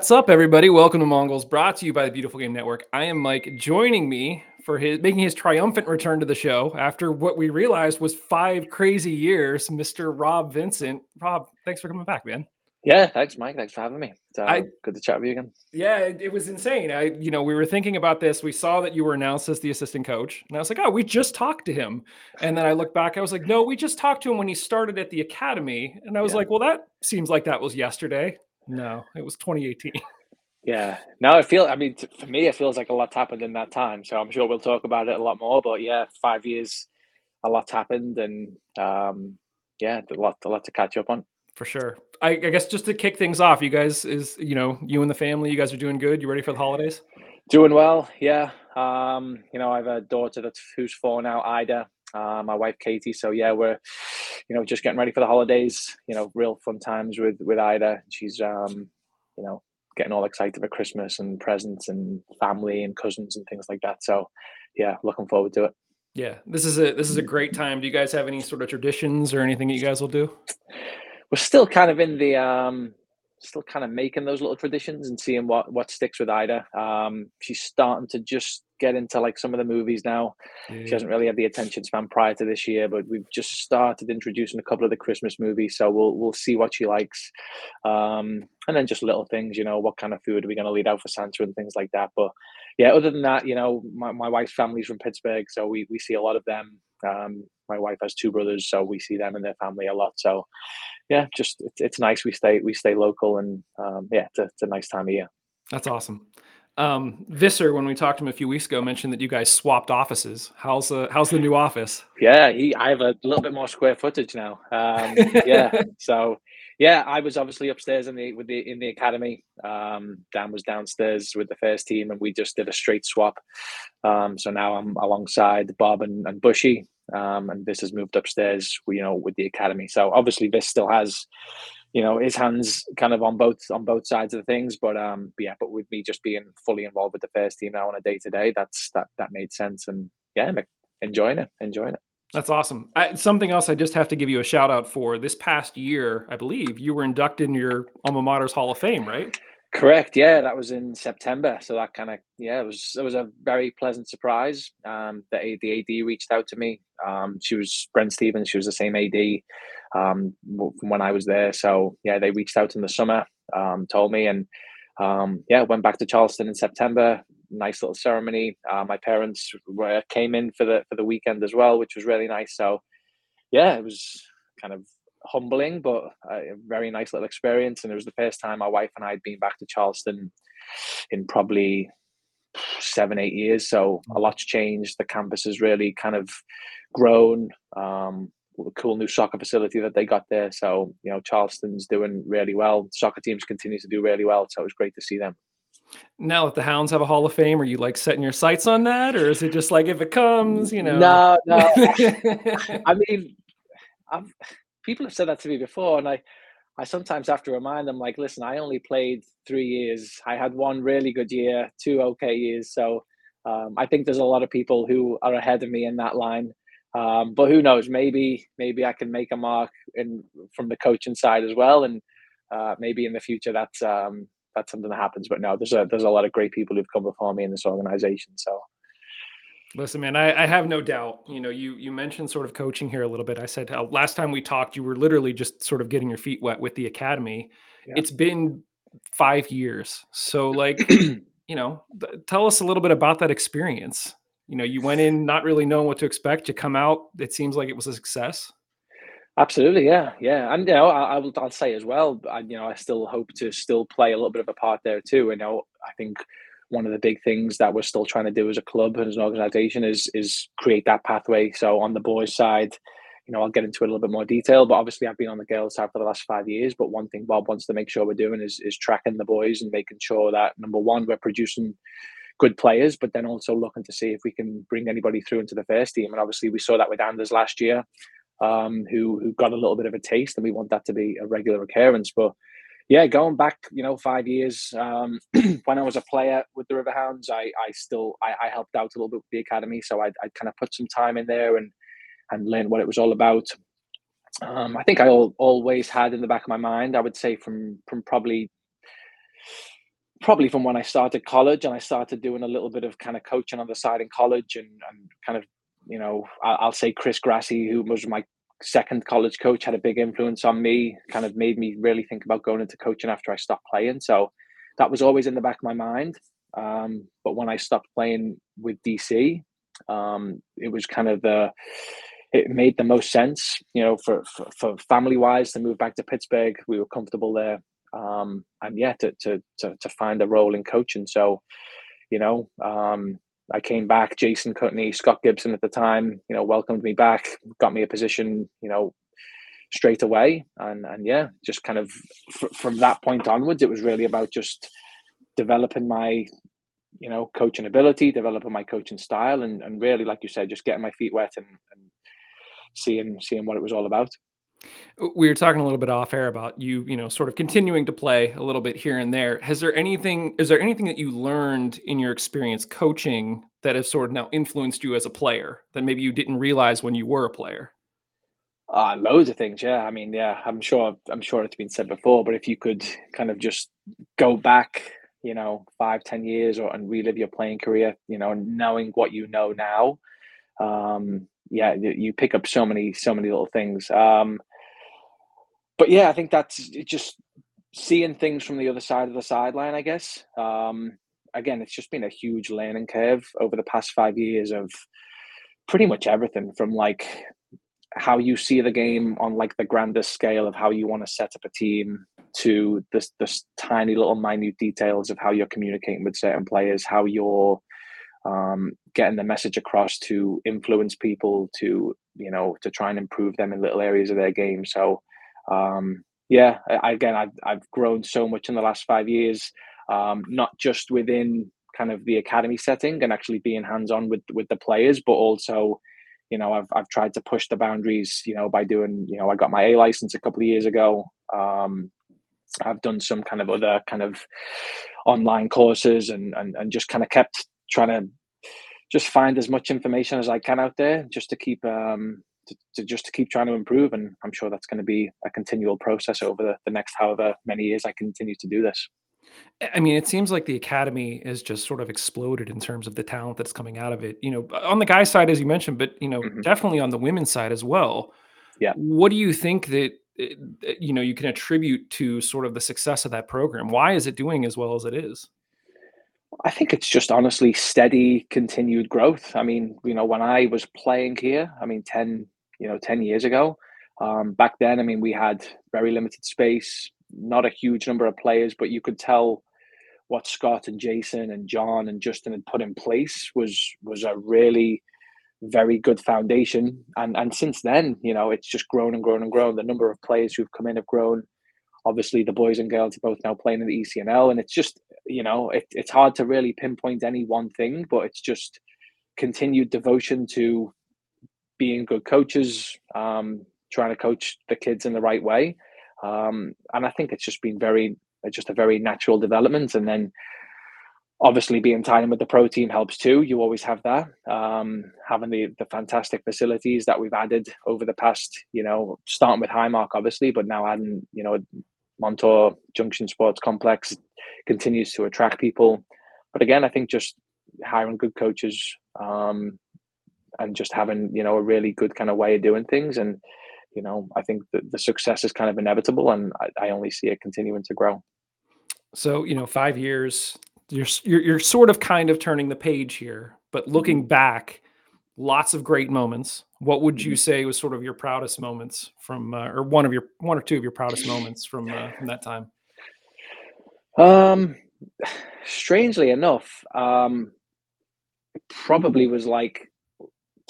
What's up, everybody? Welcome to MonGoals, brought to you by the Beautiful Game Network. I am Mike. Joining me for his making his triumphant return to the show after what we realized was five crazy years, Mr. Rob Vincent. Rob, thanks for coming back, man. Yeah, thanks, Mike. Thanks for having me. Uh, I- good to chat with you again. Yeah, it, it was insane. I, you know, we were thinking about this. We saw that you were announced as the assistant coach, and I was like, oh, we just talked to him. And then I looked back, I was like, no, we just talked to him when he started at the academy. And I was Yeah. like, well, that seems like that was yesterday. No, it was 2018. Yeah. No, I feel. I mean, for me, it feels like a lot's happened in that time. So I'm sure we'll talk about it a lot more. But yeah, five years, a lot's happened, and um, yeah, a lot, a lot to catch up on. For sure. I, I guess just to kick things off, you guys is you know you and the family, you guys are doing good. You ready for the holidays? Doing well. Yeah. Um, you know, I have a daughter that's who's four now, Ida. Uh, my wife Katie. So yeah, we're, you know, just getting ready for the holidays. You know, real fun times with with Ida. She's, um, you know, getting all excited for Christmas and presents and family and cousins and things like that. So yeah, looking forward to it. Yeah, this is a this is a great time. Do you guys have any sort of traditions or anything that you guys will do? We're still kind of in the um, still kind of making those little traditions and seeing what what sticks with Ida. Um, she's starting to just get into like some of the movies now. She hasn't really had the attention span prior to this year, but we've just started introducing a couple of the Christmas movies, so we'll we'll see what she likes, um, and then just little things, you know, what kind of food are we going to lead out for Santa and things like that. But yeah, other than that, you know, my, my wife's family's from Pittsburgh, so we we see a lot of them. Um, my wife has two brothers, so we see them and their family a lot. So yeah, just it's, it's nice we stay we stay local, and um, yeah, it's a, it's a nice time of year. That's awesome. Um, Visser, when we talked to him a few weeks ago, mentioned that you guys swapped offices. How's the how's the new office? Yeah, he. I have a little bit more square footage now. Um, yeah, so yeah, I was obviously upstairs in the with the in the academy. Um, Dan was downstairs with the first team, and we just did a straight swap. Um, so now I'm alongside Bob and, and Bushy, um, and Vis has moved upstairs. You know, with the academy. So obviously, this still has, you know, his hands kind of on both on both sides of the things. But um, yeah, but with me just being fully involved with the first team now on a day to day, that's that that made sense. And yeah, enjoying it, enjoying it. That's awesome. I, something else I just have to give you a shout out for. This past year, I believe you were inducted in your alma mater's Hall of Fame, right? Correct. Yeah, that was in September. So that kind of yeah, it was it was a very pleasant surprise. Um, the the AD reached out to me. Um, she was Brent Stevens. She was the same AD um, from when I was there. So yeah, they reached out in the summer, um, told me, and um, yeah, went back to Charleston in September. Nice little ceremony. Uh, my parents were, came in for the for the weekend as well, which was really nice. So yeah, it was kind of humbling, but a very nice little experience. And it was the first time my wife and I had been back to Charleston in probably seven, eight years. So a lot's changed. The campus has really kind of grown. Um, with a cool new soccer facility that they got there. So, you know, Charleston's doing really well. Soccer teams continue to do really well. So it was great to see them. Now that the Hounds have a Hall of Fame, are you like setting your sights on that, or is it just like if it comes, you know? No, no. I mean, I've, people have said that to me before, and I, I sometimes have to remind them, like, listen, I only played three years. I had one really good year, two okay years. So um, I think there's a lot of people who are ahead of me in that line. Um, but who knows? Maybe, maybe I can make a mark in from the coaching side as well, and uh, maybe in the future that's um, that's something that happens. But no, there's a there's a lot of great people who've come before me in this organization. So Listen, man, I, I have no doubt. You know, you you mentioned sort of coaching here a little bit. I said how last time we talked, you were literally just sort of getting your feet wet with the academy. Yeah. It's been five years, so like, you know, th- tell us a little bit about that experience. You know, you went in not really knowing what to expect. to come out, it seems like it was a success. Absolutely, yeah, yeah, and you know, I, I will. I'll say as well. I, you know, I still hope to still play a little bit of a part there too. You know, I think one of the big things that we're still trying to do as a club and as an organization is is create that pathway. So on the boys' side, you know, I'll get into it a little bit more detail. But obviously, I've been on the girls' side for the last five years. But one thing Bob wants to make sure we're doing is is tracking the boys and making sure that number one, we're producing good players, but then also looking to see if we can bring anybody through into the first team. And obviously, we saw that with Anders last year um, who who got a little bit of a taste, and we want that to be a regular occurrence. But yeah, going back, you know, five years um, when I was a player with the Riverhounds, I I still I, I helped out a little bit with the academy, so I I kind of put some time in there and and learned what it was all about. Um, I think I al- always had in the back of my mind. I would say from from probably probably from when I started college and I started doing a little bit of kind of coaching on the side in college and, and kind of, you know, I'll say Chris Grassie, who was my second college coach, had a big influence on me, kind of made me really think about going into coaching after I stopped playing. So that was always in the back of my mind. Um, but when I stopped playing with DC, um, it was kind of the, it made the most sense, you know, for, for, for family wise to move back to Pittsburgh. We were comfortable there um, and yeah, to, to, to, to find a role in coaching. So, you know, um, I came back, Jason Kutney, Scott Gibson at the time, you know, welcomed me back, got me a position, you know, straight away. And, and yeah, just kind of from that point onwards, it was really about just developing my, you know, coaching ability, developing my coaching style, and, and really, like you said, just getting my feet wet and, and seeing, seeing what it was all about. We were talking a little bit off air about you, you know, sort of continuing to play a little bit here and there. Has there anything, is there anything that you learned in your experience coaching that has sort of now influenced you as a player that maybe you didn't realize when you were a player? Uh, loads of things, yeah. I mean, yeah, I'm sure, I'm sure it's been said before, but if you could kind of just go back, you know, five, ten years or and relive your playing career, you know, knowing what you know now, um, yeah, you pick up so many, so many little things. Um, but yeah, I think that's just seeing things from the other side of the sideline. I guess. Um, again, it's just been a huge learning curve over the past five years of pretty much everything from like how you see the game on like the grandest scale of how you want to set up a team to this this tiny little minute details of how you're communicating with certain players, how you're um, getting the message across to influence people to you know to try and improve them in little areas of their game. So um, yeah, I, again, I've, I've grown so much in the last five years, um, not just within kind of the academy setting and actually being hands on with with the players, but also, you know, I've I've tried to push the boundaries, you know, by doing, you know, I got my A license a couple of years ago. Um, I've done some kind of other kind of online courses and and, and just kind of kept trying to just find as much information as I can out there just to keep um, to, to, just to keep trying to improve. And I'm sure that's going to be a continual process over the, the next however many years I continue to do this. I mean, it seems like the academy has just sort of exploded in terms of the talent that's coming out of it. You know, on the guy side, as you mentioned, but you know, mm-hmm. definitely on the women's side as well. Yeah. What do you think that eh, you know you can attribute to sort of the success of that program? Why is it doing as well as it is? I think it's just honestly steady, continued growth. I mean, you know, when I was playing here, I mean, 10, you know, 10 years ago, um, back then, I mean, we had very limited space, not a huge number of players, but you could tell what Scott and Jason and John and Justin had put in place was was a really very good foundation. And and since then, you know, it's just grown and grown and grown. The number of players who've come in have grown obviously the boys and girls are both now playing in the ECNL, and it's just you know it, it's hard to really pinpoint any one thing, but it's just continued devotion to being good coaches, um, trying to coach the kids in the right way, um, and I think it's just been very just a very natural development, and then. Obviously, being tied in with the pro team helps too. You always have that. Um, having the the fantastic facilities that we've added over the past, you know, starting with Highmark, obviously, but now adding, you know, Montour Junction Sports Complex continues to attract people. But again, I think just hiring good coaches um, and just having you know a really good kind of way of doing things, and you know I think the, the success is kind of inevitable, and I, I only see it continuing to grow. So you know, five years, you're you're, you're sort of kind of turning the page here, but looking mm-hmm. back lots of great moments. What would you mm-hmm. say was sort of your proudest moments from, uh, or one of your one or two of your proudest moments from uh, from that time? Um, strangely enough, um, probably was like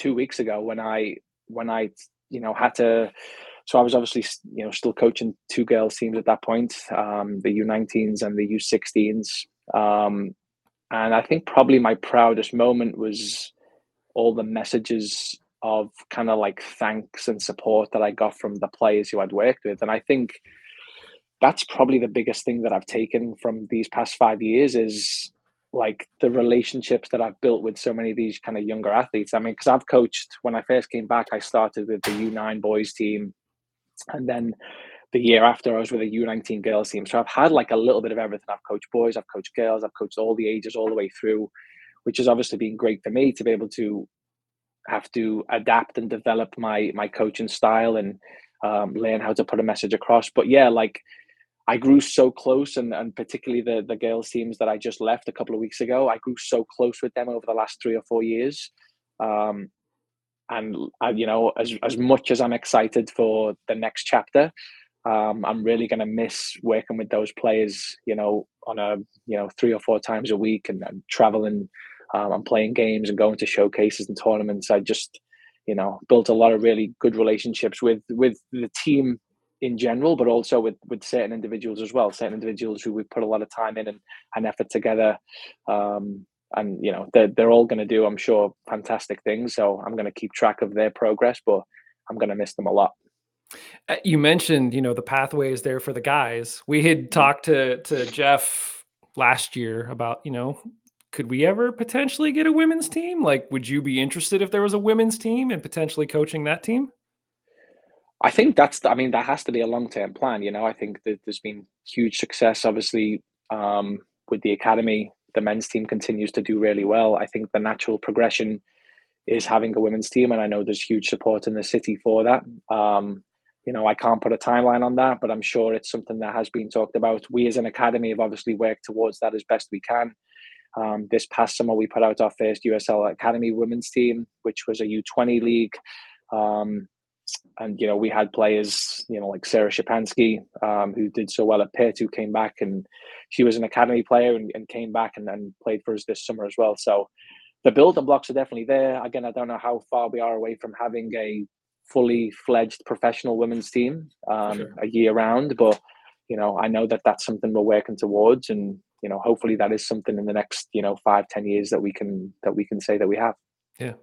two weeks ago when I when I you know had to. So I was obviously you know still coaching two girls teams at that point, um, the U19s and the U16s. Um, and I think probably my proudest moment was all the messages of kind of like thanks and support that I got from the players who I'd worked with. And I think that's probably the biggest thing that I've taken from these past five years is like the relationships that I've built with so many of these kind of younger athletes. I mean, because I've coached when I first came back, I started with the U9 boys team. And then the year after I was with a U19 girls team. So I've had like a little bit of everything. I've coached boys, I've coached girls, I've coached all the ages all the way through, which has obviously been great for me to be able to have to adapt and develop my my coaching style and um, learn how to put a message across. But yeah, like I grew so close, and and particularly the the girls teams that I just left a couple of weeks ago, I grew so close with them over the last three or four years. Um, and I, you know, as as much as I'm excited for the next chapter, um, I'm really going to miss working with those players. You know, on a you know three or four times a week, and, and traveling um, and playing games and going to showcases and tournaments. I just, you know, built a lot of really good relationships with with the team in general, but also with with certain individuals as well. Certain individuals who we've put a lot of time in and, and effort together. Um, and you know they're, they're all going to do i'm sure fantastic things so i'm going to keep track of their progress but i'm going to miss them a lot uh, you mentioned you know the pathways there for the guys we had mm-hmm. talked to to jeff last year about you know could we ever potentially get a women's team? Like, would you be interested if there was a women's team and potentially coaching that team? I think that's, I mean, that has to be a long term plan. You know, I think that there's been huge success, obviously, um, with the academy. The men's team continues to do really well. I think the natural progression is having a women's team, and I know there's huge support in the city for that. Um, you know, I can't put a timeline on that, but I'm sure it's something that has been talked about. We as an academy have obviously worked towards that as best we can. Um, this past summer, we put out our first USL Academy women's team, which was a U20 league. Um, and, you know, we had players, you know, like Sarah Schupansky, um, who did so well at Pitt, who came back and she was an academy player and, and came back and, and played for us this summer as well. So the building blocks are definitely there. Again, I don't know how far we are away from having a fully fledged professional women's team um, sure. a year round, but you know, I know that that's something we're working towards, and you know hopefully that is something in the next you know five ten years that we can that we can say that we have yeah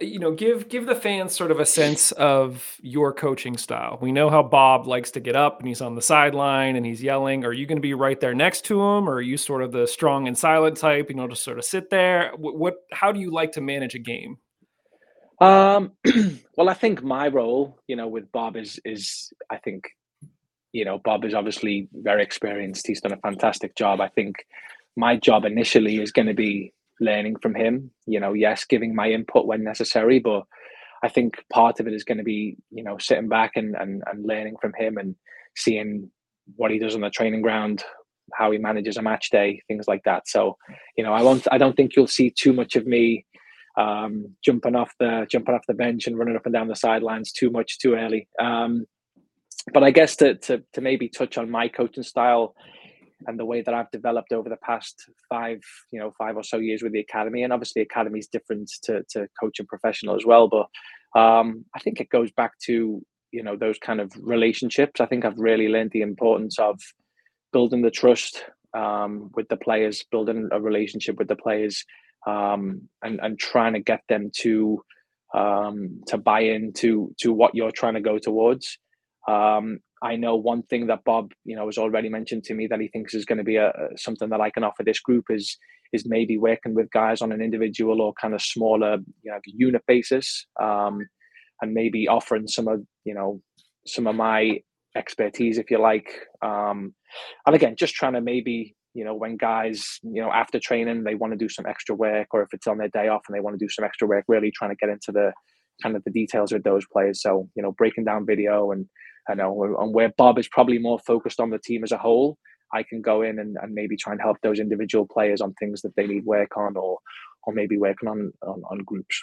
you know give give the fans sort of a sense of your coaching style we know how bob likes to get up and he's on the sideline and he's yelling are you going to be right there next to him or are you sort of the strong and silent type you know just sort of sit there what, what how do you like to manage a game um well i think my role you know with bob is is i think you know, Bob is obviously very experienced. He's done a fantastic job. I think my job initially is going to be learning from him. You know, yes, giving my input when necessary, but I think part of it is going to be, you know, sitting back and, and, and learning from him and seeing what he does on the training ground, how he manages a match day, things like that. So, you know, I won't. I don't think you'll see too much of me um, jumping off the jumping off the bench and running up and down the sidelines too much too early. Um, but I guess to, to to maybe touch on my coaching style and the way that I've developed over the past five, you know, five or so years with the academy, and obviously academy is different to to coaching professional as well. But um, I think it goes back to you know those kind of relationships. I think I've really learned the importance of building the trust um, with the players, building a relationship with the players, um, and and trying to get them to um, to buy into to what you're trying to go towards. Um, I know one thing that Bob, you know, has already mentioned to me that he thinks is going to be a, something that I can offer this group is is maybe working with guys on an individual or kind of smaller, you know, unit basis, um, and maybe offering some of you know some of my expertise, if you like. Um, and again, just trying to maybe you know when guys you know after training they want to do some extra work, or if it's on their day off and they want to do some extra work, really trying to get into the kind of the details with those players. So you know, breaking down video and I know, and where Bob is probably more focused on the team as a whole, I can go in and, and maybe try and help those individual players on things that they need work on or or maybe working on on, on groups.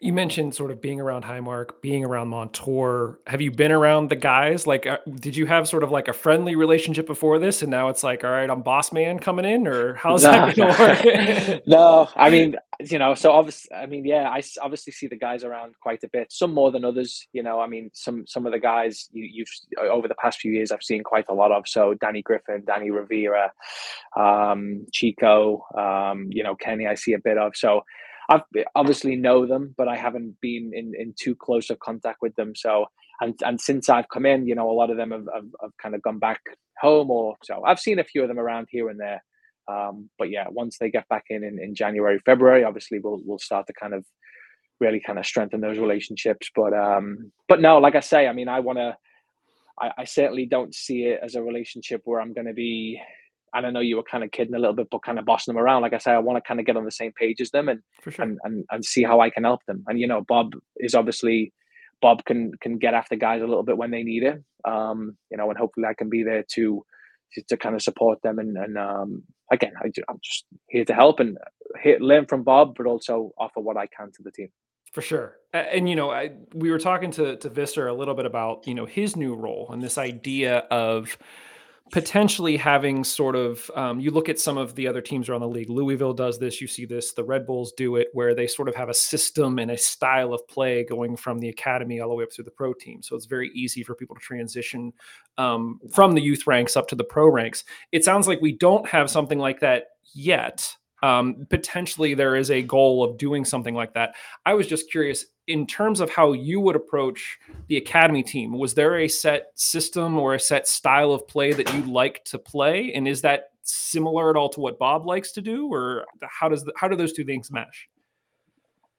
You mentioned sort of being around Highmark, being around Montour. Have you been around the guys? Like, uh, did you have sort of like a friendly relationship before this, and now it's like, all right, I'm boss man coming in, or how's no, that going to work? no, I mean, you know, so obviously, I mean, yeah, I obviously see the guys around quite a bit. Some more than others, you know. I mean, some some of the guys you, you've over the past few years, I've seen quite a lot of. So Danny Griffin, Danny Rivera, um, Chico, um, you know, Kenny, I see a bit of. So I've obviously know them, but I haven't been in, in too close of contact with them. So, and and since I've come in, you know, a lot of them have, have, have kind of gone back home, or so I've seen a few of them around here and there. Um, but yeah, once they get back in, in in January, February, obviously we'll we'll start to kind of really kind of strengthen those relationships. But um, but no, like I say, I mean, I want to. I, I certainly don't see it as a relationship where I'm going to be. And I know you were kind of kidding a little bit, but kind of bossing them around. Like I said, I want to kind of get on the same page as them and sure. and, and and see how I can help them. And you know, Bob is obviously Bob can can get after guys a little bit when they need it. Um, you know, and hopefully I can be there to to, to kind of support them. And and um, again, I, am just here to help and learn from Bob, but also offer what I can to the team. For sure. And, you know, I, we were talking to, to Visser a little bit about, you know, his new role and this idea of potentially having sort of, um, you look at some of the other teams around the league. Louisville does this. You see this. The Red Bulls do it, where they sort of have a system and a style of play going from the academy all the way up through the pro team. So it's very easy for people to transition um, from the youth ranks up to the pro ranks. It sounds like we don't have something like that yet um, potentially there is a goal of doing something like that. I was just curious in terms of how you would approach the academy team. Was there a set system or a set style of play that you like to play, and is that similar at all to what Bob likes to do, or how does the, how do those two things mesh?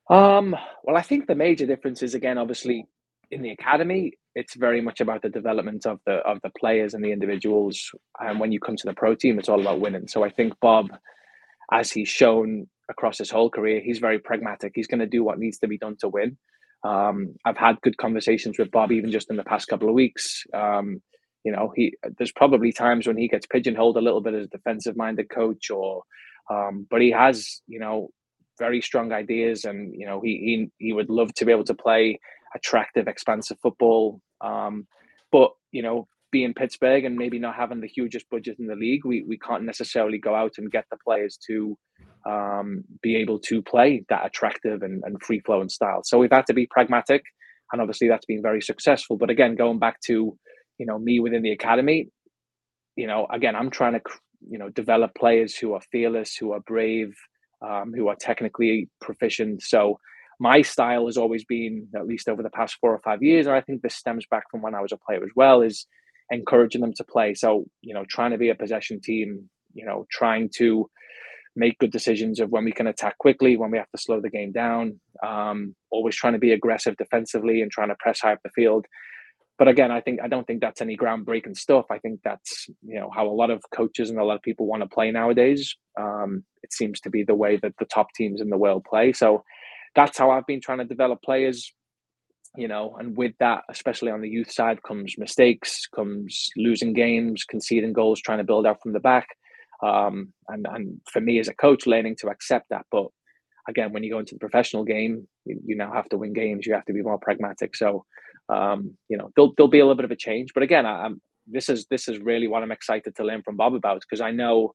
Um, well, I think the major difference is again, obviously, in the academy, it's very much about the development of the of the players and the individuals. And when you come to the pro team, it's all about winning. So I think Bob as he's shown across his whole career, he's very pragmatic. He's going to do what needs to be done to win. Um, I've had good conversations with Bob even just in the past couple of weeks. Um, you know, he there's probably times when he gets pigeonholed a little bit as a defensive minded coach, or um, but he has you know very strong ideas, and you know he he he would love to be able to play attractive, expansive football. Um, but you know, being Pittsburgh and maybe not having the hugest budget in the league, we, we can't necessarily go out and get the players to um, be able to play that attractive and, and free flowing style. So we've had to be pragmatic, and obviously that's been very successful. But again, going back to you know me within the academy, you know, again, I'm trying to you know develop players who are fearless, who are brave, um, who are technically proficient. So my style has always been, at least over the past four or five years, and I think this stems back from when I was a player as well, is encouraging them to play. So, you know, trying to be a possession team, you know, trying to make good decisions of when we can attack quickly, when we have to slow the game down, um, always trying to be aggressive defensively and trying to press high up the field. But again, I think I don't think that's any groundbreaking stuff. I think that's you know how a lot of coaches and a lot of people want to play nowadays. Um, it seems to be the way that the top teams in the world play. So that's how I've been trying to develop players you know, and with that, especially on the youth side, comes mistakes, comes losing games, conceding goals, trying to build out from the back. Um, and and for me as a coach, learning to accept that. But again, when you go into the professional game, you, you now have to win games. You have to be more pragmatic. So, um, you know, there'll there'll be a little bit of a change. But again, I, am this is this is really what I'm excited to learn from Bob about because I know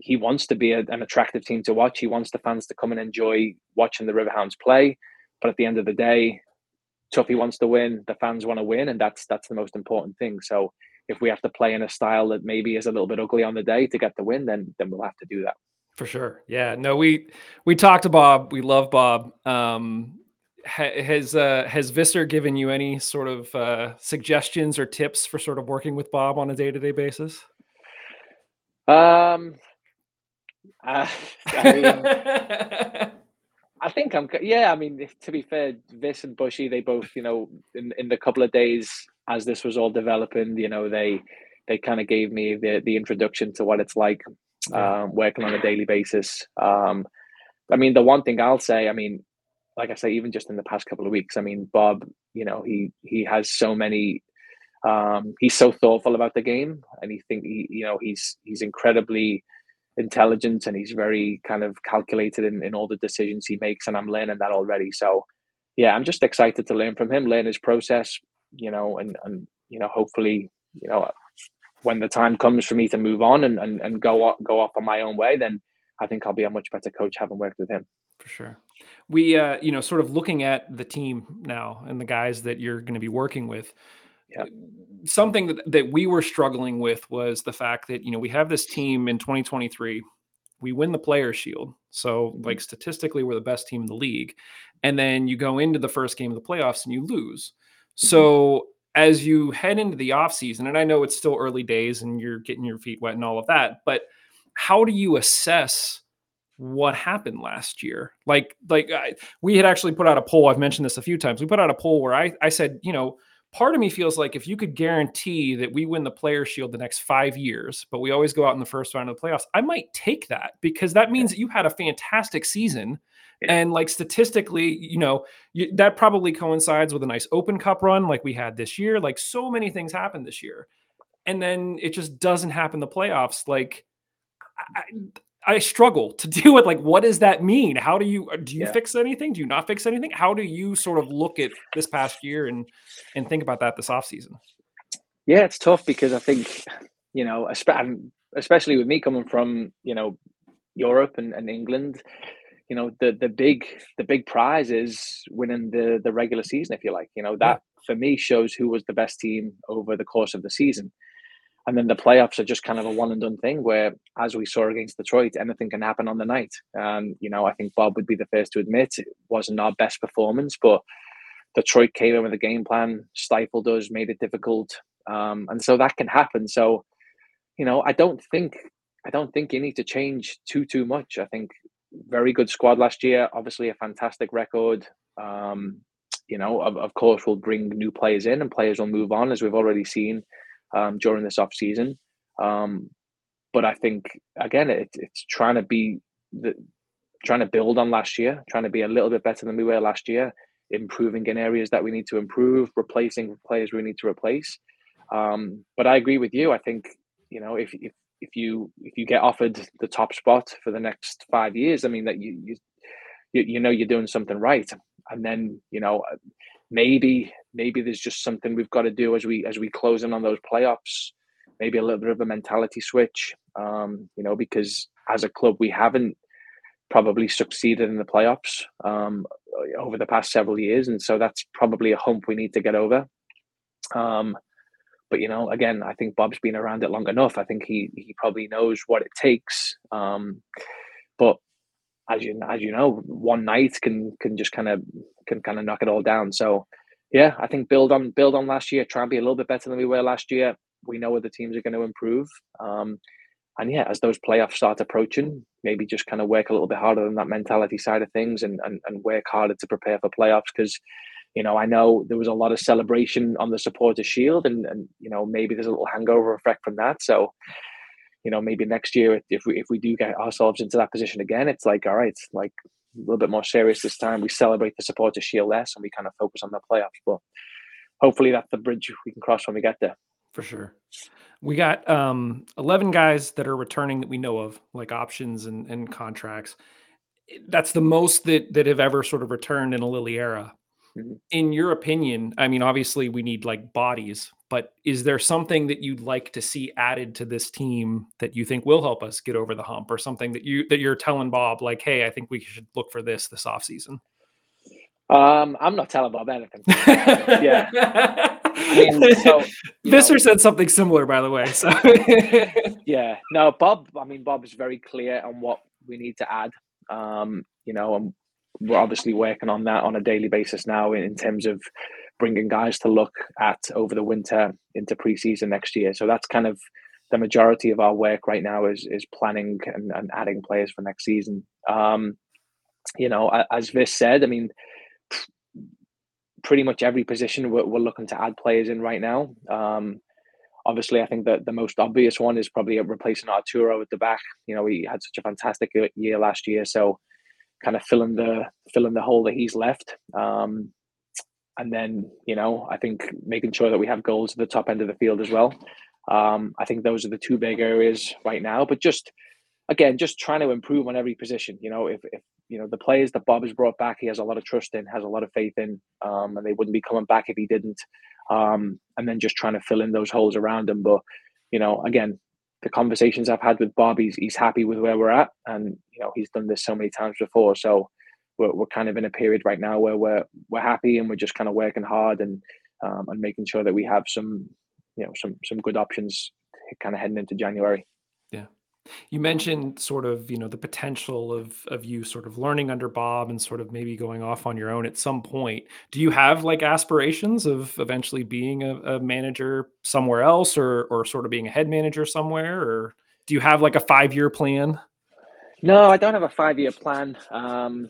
he wants to be a, an attractive team to watch. He wants the fans to come and enjoy watching the Riverhounds play. But at the end of the day, Tuffy wants to win, the fans want to win, and that's that's the most important thing. So if we have to play in a style that maybe is a little bit ugly on the day to get the win, then then we'll have to do that. For sure. Yeah. No, we we talked to Bob. We love Bob. Um, has uh, has Visser given you any sort of uh, suggestions or tips for sort of working with Bob on a day to day basis? Um, uh, I mean, I think I'm. Yeah, I mean, to be fair, Vis and Bushy, they both, you know, in in the couple of days as this was all developing, you know, they they kind of gave me the the introduction to what it's like um, working on a daily basis. Um, I mean, the one thing I'll say, I mean, like I say, even just in the past couple of weeks, I mean, Bob, you know, he he has so many. Um, he's so thoughtful about the game, and he think he, you know, he's he's incredibly intelligent and he's very kind of calculated in, in all the decisions he makes and i'm learning that already so yeah i'm just excited to learn from him learn his process you know and and you know hopefully you know when the time comes for me to move on and and, and go off, go off on my own way then i think i'll be a much better coach having worked with him for sure we uh you know sort of looking at the team now and the guys that you're going to be working with yeah. something that, that we were struggling with was the fact that you know we have this team in 2023 we win the player shield so mm-hmm. like statistically we're the best team in the league and then you go into the first game of the playoffs and you lose. Mm-hmm. so as you head into the offseason and i know it's still early days and you're getting your feet wet and all of that but how do you assess what happened last year like like I, we had actually put out a poll i've mentioned this a few times we put out a poll where i i said you know part of me feels like if you could guarantee that we win the player shield the next five years, but we always go out in the first round of the playoffs, I might take that because that means that you had a fantastic season. And like statistically, you know, you, that probably coincides with a nice open cup run like we had this year. Like so many things happened this year. And then it just doesn't happen the playoffs. Like I, I struggle to deal with like what does that mean? How do you uh, do you yeah. fix anything? Do you not fix anything? How do you sort of look at this past year and and think about that this off season? Yeah, it's tough because I think you know, especially with me coming from you know Europe and, and England, you know the the big the big prize is winning the the regular season, if you like. You know that yeah. for me shows who was the best team over the course of the season. And then the playoffs are just kind of a one and done thing where, as we saw against Detroit, anything can happen on the night. And, you know, I think Bob would be the first to admit it wasn't our best performance, but Detroit came in with a game plan, stifled us, made it difficult. Um, and so that can happen. So, you know, I don't think I don't think you need to change too too much. I think very good squad last year, obviously a fantastic record. Um, you know, of, of course, we'll bring new players in and players will move on, as we've already seen um, during this off season. Um, but I think again, it, it's trying to be the trying to build on last year, trying to be a little bit better than we were last year, improving in areas that we need to improve, replacing players we need to replace. Um, but I agree with you. I think you know if if if you if you get offered the top spot for the next five years, I mean that you you you know you're doing something right, and then you know maybe maybe there's just something we've got to do as we as we close in on those playoffs. Maybe a little bit of a mentality switch um, you know because as a club we haven't probably succeeded in the playoffs um, over the past several years. And so that's probably a hump we need to get over. Um, but you know again i think bob's been around it long enough i think he he probably knows what it takes um, but as you as you know, one night can can just kind of can kind of knock it all down. So yeah, I think build on build on last year, try and be a little bit better than we were last year. We know the teams are going to improve. Um, and yeah, as those playoffs start approaching, maybe just kind of work a little bit harder on that mentality side of things and and, and work harder to prepare for playoffs because you know, I know there was a lot of celebration on the supporter shield and, and you know, maybe there's a little hangover effect from that. So you know, maybe next year if we if we do get ourselves into that position again, it's like all right, like a little bit more serious this time. We celebrate the supporter shield less, and we kind of focus on the playoffs. But hopefully, that's the bridge we can cross when we get there. For sure. We got um, 11 guys that are returning that we know of, like options and, and contracts. That's the most that that have ever sort of returned in a Lilley era. Mm-hmm. In your opinion, I mean, obviously we need like bodies, but is there something that you'd like to see added to this team that you think will help us get over the hump, or something that you that you're telling Bob like, hey, I think we should look for this this off season? Um, I'm not telling Bob anything. yeah. I mean, so, Visser know, said something similar, by the way. So yeah, no, Bob. I mean, Bob is very clear on what we need to add. Um, you know, and we're obviously working on that on a daily basis now in, in terms of bringing guys to look at over the winter into preseason next year. So that's kind of the majority of our work right now is is planning and, and adding players for next season. Um, you know, as Vis said, I mean, pretty much every position we're, we're looking to add players in right now. Um, obviously, I think that the most obvious one is probably replacing Arturo at the back. You know, he had such a fantastic year last year, so kind of filling the filling the hole that he's left. Um, and then you know I think making sure that we have goals at the top end of the field as well. Um, I think those are the two big areas right now. But just again, just trying to improve on every position. You know, if, if you know the players that Bob has brought back, he has a lot of trust in, has a lot of faith in, um, and they wouldn't be coming back if he didn't. Um, and then just trying to fill in those holes around him. But you know, again, the conversations I've had with Bob, he's, he's happy with where we're at, and you know he's done this so many times before. So we're, we're kind of in a period right now where we're we're happy and we're just kind of working hard and um, and making sure that we have some you know some some good options kind of heading into January. Yeah. You mentioned sort of, you know, the potential of of you sort of learning under Bob and sort of maybe going off on your own at some point. Do you have like aspirations of eventually being a, a manager somewhere else or or sort of being a head manager somewhere? Or do you have like a five year plan? No, I don't have a five year plan. Um,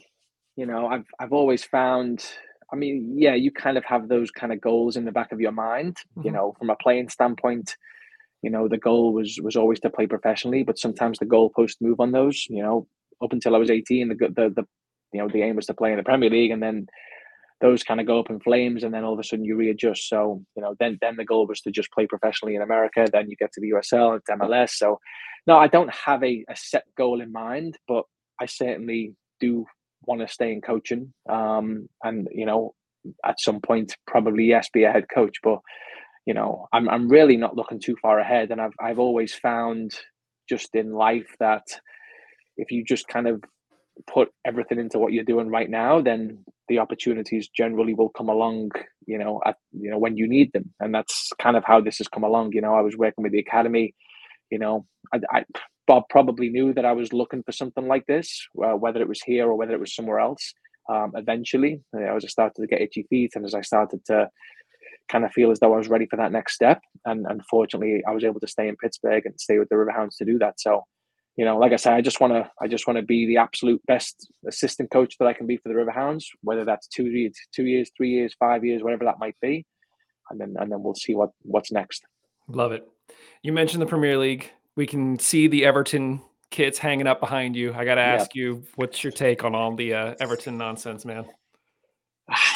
you know, I've I've always found I mean, yeah, you kind of have those kind of goals in the back of your mind. Mm-hmm. You know, from a playing standpoint, you know, the goal was was always to play professionally, but sometimes the goalposts move on those. You know, up until I was eighteen, the the the you know the aim was to play in the Premier League, and then those kind of go up in flames, and then all of a sudden you readjust. So you know, then then the goal was to just play professionally in America. Then you get to the USL, it's MLS. So no, I don't have a, a set goal in mind, but I certainly do want to stay in coaching. Um, and you know, at some point, probably yes, be a head coach. But you know, I'm I'm really not looking too far ahead, and I've I've always found just in life that if you just kind of put everything into what you're doing right now, then the opportunities generally will come along. You know, at you know when you need them, and that's kind of how this has come along. You know, I was working with the academy. You know, I, I Bob probably knew that I was looking for something like this, uh, whether it was here or whether it was somewhere else. Um, eventually, you know, as I started to get itchy feet and as I started to kind of feel as though I was ready for that next step, and unfortunately, I was able to stay in Pittsburgh and stay with the Riverhounds to do that. So, you know, like I said, I just want to, I just want to be the absolute best assistant coach that I can be for the Riverhounds, whether that's two years, two years, three years, five years, whatever that might be, and then and then we'll see what what's next. Love it. You mentioned the Premier League we can see the Everton kits hanging up behind you. I got to ask you, what's your take on all the uh, Everton nonsense, man?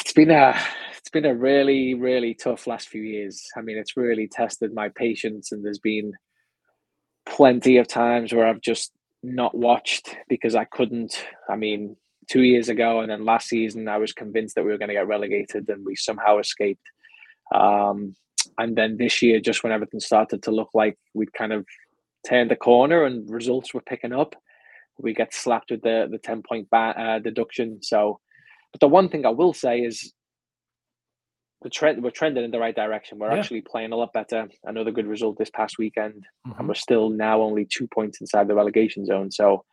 It's been a it's been a really really tough last few years. I mean, it's really tested my patience, and there's been plenty of times where I've just not watched because I couldn't. I mean, two years ago and then last season, I was convinced that we were going to get relegated, and we somehow escaped. Um, and then this year, just when everything started to look like we'd kind of turned the corner and results were picking up. We get slapped with the the ten point ba- uh, deduction. So, but the one thing I will say is the trend we're trending in the right direction. We're yeah. actually playing a lot better. Another good result this past weekend, mm-hmm. and we're still now only two points inside the relegation zone. So.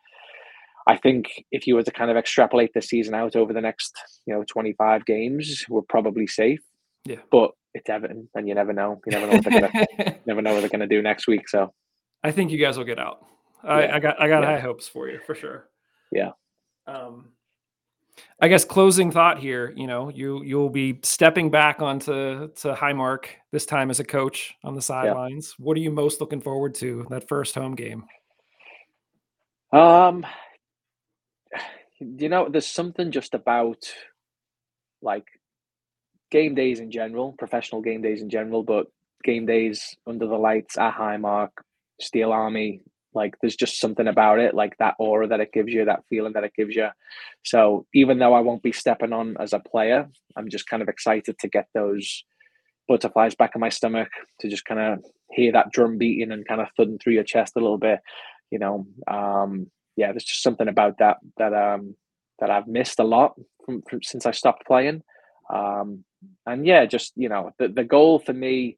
I think if you were to kind of extrapolate the season out over the next, you know, 25 games, we're probably safe. Yeah. But it's Everton, and you never know. You never know what they're gonna never know what they're gonna do next week. So I think you guys will get out. I, yeah. I got I got yeah. high hopes for you for sure. Yeah. Um, I guess closing thought here. You know, you you'll be stepping back onto to Highmark this time as a coach on the sidelines. Yeah. What are you most looking forward to that first home game? Um, you know, there's something just about like game days in general, professional game days in general, but game days under the lights at Highmark, Steel Army, like there's just something about it, like that aura that it gives you, that feeling that it gives you. So even though I won't be stepping on as a player, I'm just kind of excited to get those butterflies back in my stomach, to just kind of hear that drum beating and kind of thudding through your chest a little bit. You know, um, yeah, there's just something about that that um that I've missed a lot from, from since I stopped playing. Um, and yeah, just you know, the the goal for me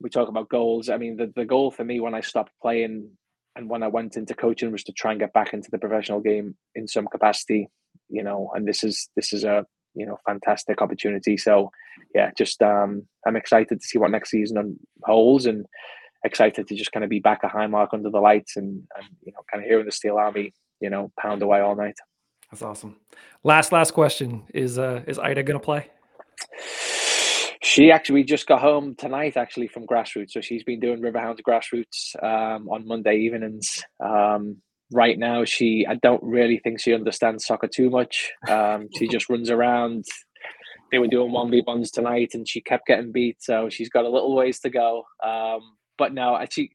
we talk about goals. I mean, the, the goal for me when I stopped playing and when I went into coaching was to try and get back into the professional game in some capacity, you know, and this is this is a you know fantastic opportunity. So yeah, just um I'm excited to see what next season holds and excited to just kind of be back at Highmark under the lights and, and you know kind of hearing the Steel Army, you know, pound away all night. That's awesome. Last last question is uh is Ida gonna play? She actually we just got home tonight, actually from grassroots. So she's been doing Riverhounds grassroots um, on Monday evenings. Um, right now, she I don't really think she understands soccer too much. Um, she just runs around. They were doing one v ones tonight, and she kept getting beat. So she's got a little ways to go. Um, but no, she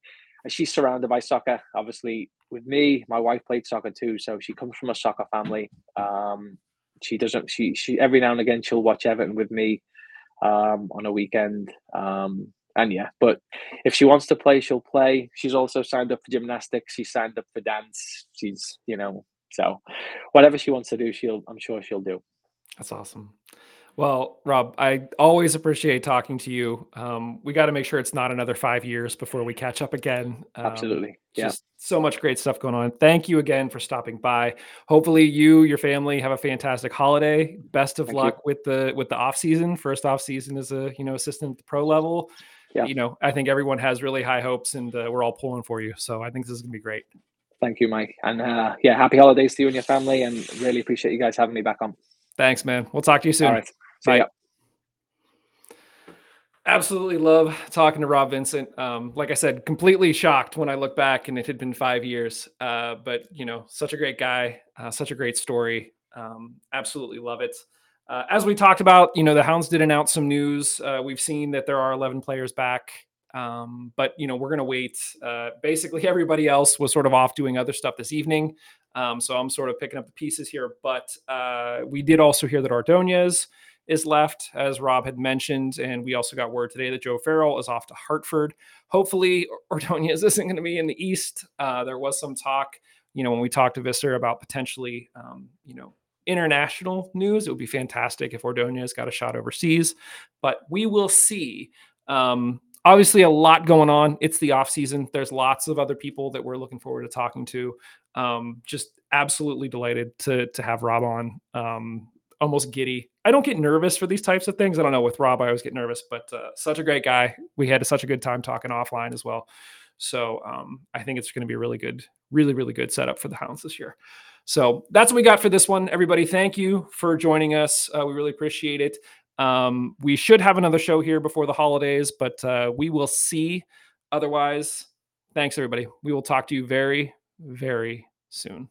she's surrounded by soccer. Obviously, with me, my wife played soccer too, so she comes from a soccer family. Um, she doesn't. She she every now and again she'll watch Everton with me um, on a weekend. Um, and yeah, but if she wants to play, she'll play. She's also signed up for gymnastics. She's signed up for dance. She's, you know, so whatever she wants to do, she'll, I'm sure she'll do. That's awesome. Well, Rob, I always appreciate talking to you. Um, we got to make sure it's not another five years before we catch up again. Um, Absolutely. Yeah. Just so much great stuff going on. Thank you again for stopping by. Hopefully you, your family have a fantastic holiday. Best of Thank luck you. with the, with the off season. First off season as a, you know, assistant at the pro level. Yeah. You know, I think everyone has really high hopes and uh, we're all pulling for you. So I think this is going to be great. Thank you, Mike. And uh, yeah, happy holidays to you and your family and really appreciate you guys having me back on. Thanks, man. We'll talk to you soon. See Bye. Ya. Absolutely love talking to Rob Vincent. Um, like I said, completely shocked when I look back and it had been five years. Uh, but you know, such a great guy, uh, such a great story. Um, absolutely love it. Uh, as we talked about, you know, the Hounds did announce some news. Uh, we've seen that there are 11 players back, um, but you know, we're going to wait. Uh, basically, everybody else was sort of off doing other stuff this evening, um, so I'm sort of picking up the pieces here. But uh, we did also hear that Ordonez is left, as Rob had mentioned, and we also got word today that Joe Farrell is off to Hartford. Hopefully, Ordonez isn't going to be in the East. Uh, there was some talk, you know, when we talked to Visser about potentially, um, you know international news. It would be fantastic if Ordonez got a shot overseas, but we will see. Um, obviously, a lot going on. It's the off season. There's lots of other people that we're looking forward to talking to. Um, just absolutely delighted to to have Rob on. Um, almost giddy. I don't get nervous for these types of things. I don't know. With Rob, I always get nervous, but uh, such a great guy. We had such a good time talking offline as well. So um, I think it's going to be a really good, really, really good setup for the Hounds this year. So that's what we got for this one. Everybody, thank you for joining us. Uh, we really appreciate it. Um, we should have another show here before the holidays, but uh, we will see. Otherwise, thanks, everybody. We will talk to you very, very soon.